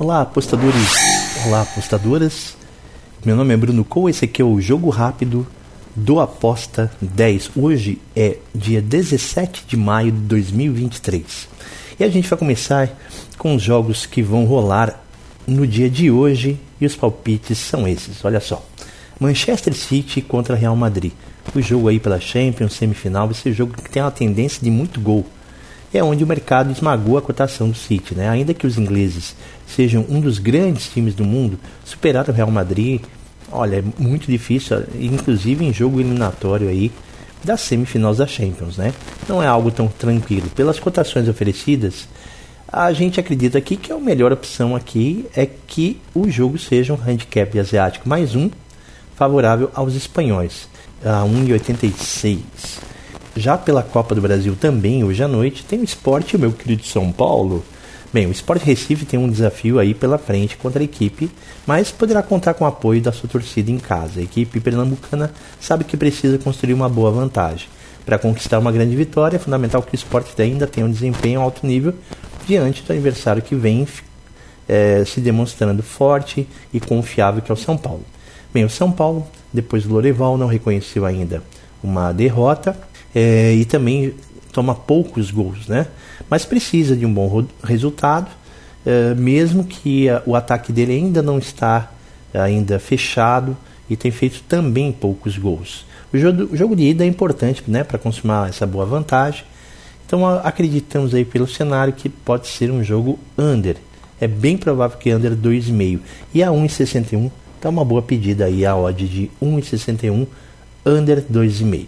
Olá, apostadores. Olá, apostadoras. Meu nome é Bruno Cole, esse aqui é o Jogo Rápido do Aposta 10. Hoje é dia 17 de maio de 2023. E a gente vai começar com os jogos que vão rolar no dia de hoje e os palpites são esses. Olha só. Manchester City contra Real Madrid. O jogo aí pela Champions, semifinal, esse jogo que tem uma tendência de muito gol é onde o mercado esmagou a cotação do City. Né? Ainda que os ingleses sejam um dos grandes times do mundo, superar o Real Madrid, olha, é muito difícil, inclusive em jogo eliminatório aí das semifinais da Champions, né? Não é algo tão tranquilo. Pelas cotações oferecidas, a gente acredita aqui que a melhor opção aqui é que o jogo seja um handicap asiático mais um, favorável aos espanhóis, a 1,86. Já pela Copa do Brasil também, hoje à noite, tem o esporte, meu querido São Paulo. Bem, o Sport Recife tem um desafio aí pela frente contra a equipe, mas poderá contar com o apoio da sua torcida em casa. A equipe pernambucana sabe que precisa construir uma boa vantagem. Para conquistar uma grande vitória, é fundamental que o esporte ainda tenha um desempenho alto nível diante do adversário que vem é, se demonstrando forte e confiável, que é o São Paulo. Bem, o São Paulo, depois do Loreval, não reconheceu ainda uma derrota é, e também toma poucos gols, né? Mas precisa de um bom resultado, é, mesmo que a, o ataque dele ainda não está ainda fechado e tem feito também poucos gols. O jogo, o jogo de ida é importante, né, para consumar essa boa vantagem. Então acreditamos aí pelo cenário que pode ser um jogo under. É bem provável que under 2,5 e a 1,61 está uma boa pedida aí a odd de 1,61 under 2,5.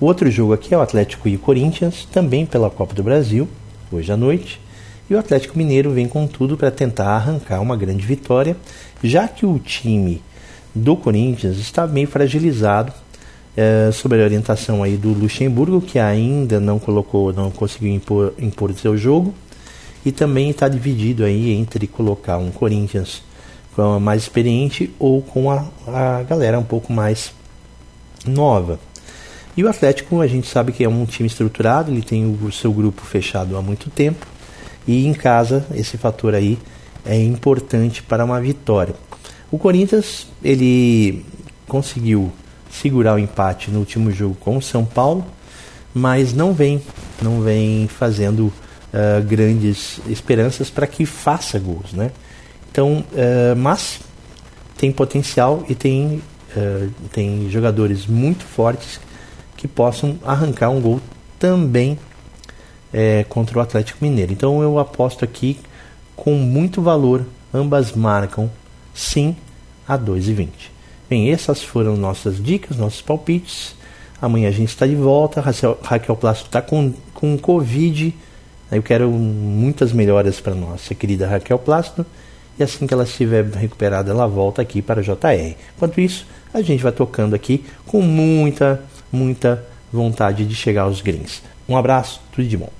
O outro jogo aqui é o Atlético e o Corinthians, também pela Copa do Brasil, hoje à noite. E o Atlético Mineiro vem com tudo para tentar arrancar uma grande vitória, já que o time do Corinthians está meio fragilizado é, sob a orientação aí do Luxemburgo, que ainda não colocou, não conseguiu impor, impor seu jogo, e também está dividido aí entre colocar um Corinthians mais experiente ou com a, a galera um pouco mais nova. E o Atlético, a gente sabe que é um time estruturado, ele tem o seu grupo fechado há muito tempo. E em casa, esse fator aí é importante para uma vitória. O Corinthians, ele conseguiu segurar o empate no último jogo com o São Paulo, mas não vem, não vem fazendo uh, grandes esperanças para que faça gols, né? Então, uh, mas tem potencial e tem, uh, tem jogadores muito fortes que possam arrancar um gol também é, contra o Atlético Mineiro. Então eu aposto aqui com muito valor, ambas marcam sim a 2,20. Bem, essas foram nossas dicas, nossos palpites. Amanhã a gente está de volta. Raquel, Raquel Plástico está com, com Covid. Eu quero muitas melhoras para nossa querida Raquel Plástico. E assim que ela estiver recuperada, ela volta aqui para a JR. Enquanto isso, a gente vai tocando aqui com muita muita vontade de chegar aos greens. Um abraço, tudo de bom.